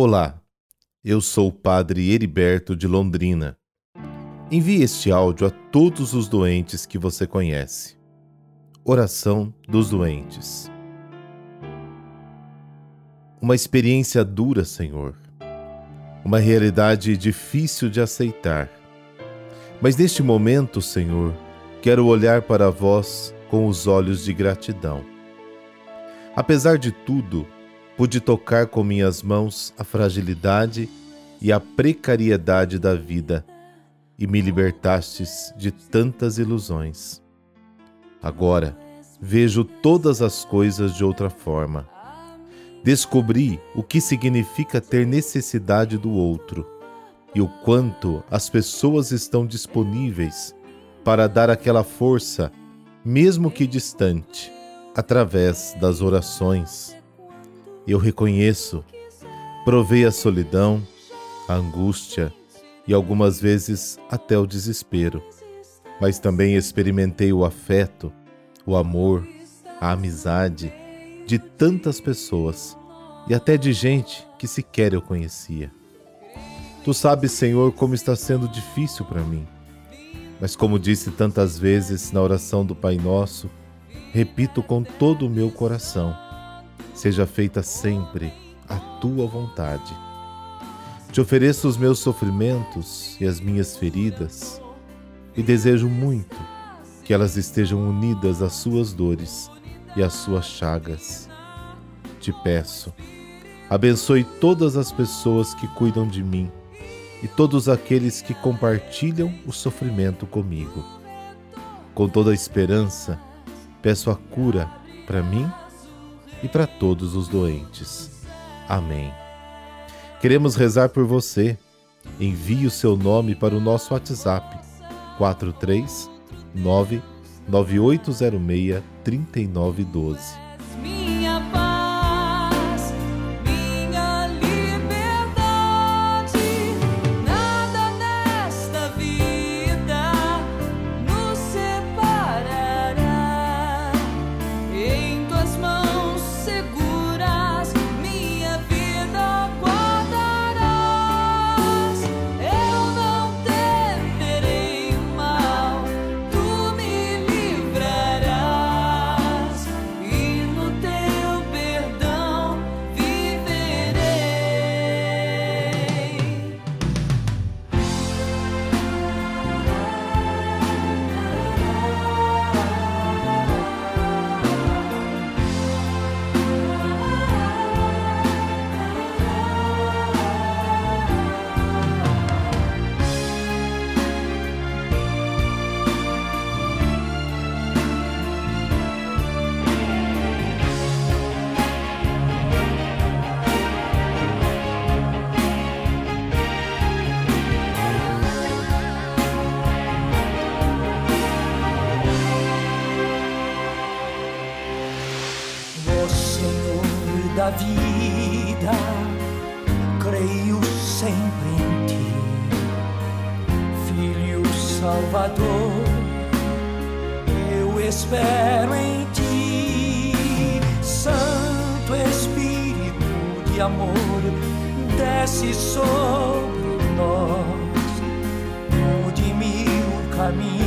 Olá, eu sou o Padre Heriberto de Londrina. Envie este áudio a todos os doentes que você conhece. Oração dos doentes. Uma experiência dura, Senhor. Uma realidade difícil de aceitar. Mas neste momento, Senhor, quero olhar para vós com os olhos de gratidão. Apesar de tudo, pude tocar com minhas mãos a fragilidade e a precariedade da vida e me libertastes de tantas ilusões. Agora vejo todas as coisas de outra forma. Descobri o que significa ter necessidade do outro e o quanto as pessoas estão disponíveis para dar aquela força, mesmo que distante, através das orações eu reconheço, provei a solidão, a angústia e algumas vezes até o desespero, mas também experimentei o afeto, o amor, a amizade de tantas pessoas e até de gente que sequer eu conhecia. Tu sabes, Senhor, como está sendo difícil para mim. Mas, como disse tantas vezes na oração do Pai Nosso, repito com todo o meu coração seja feita sempre a tua vontade. Te ofereço os meus sofrimentos e as minhas feridas e desejo muito que elas estejam unidas às suas dores e às suas chagas. Te peço, abençoe todas as pessoas que cuidam de mim e todos aqueles que compartilham o sofrimento comigo. Com toda a esperança, peço a cura para mim e para todos os doentes. Amém. Queremos rezar por você. Envie o seu nome para o nosso WhatsApp 439 9806 3912. Da vida, creio sempre em ti, Filho Salvador, eu espero em ti, Santo Espírito de amor, desce sobre nós, mude-me o caminho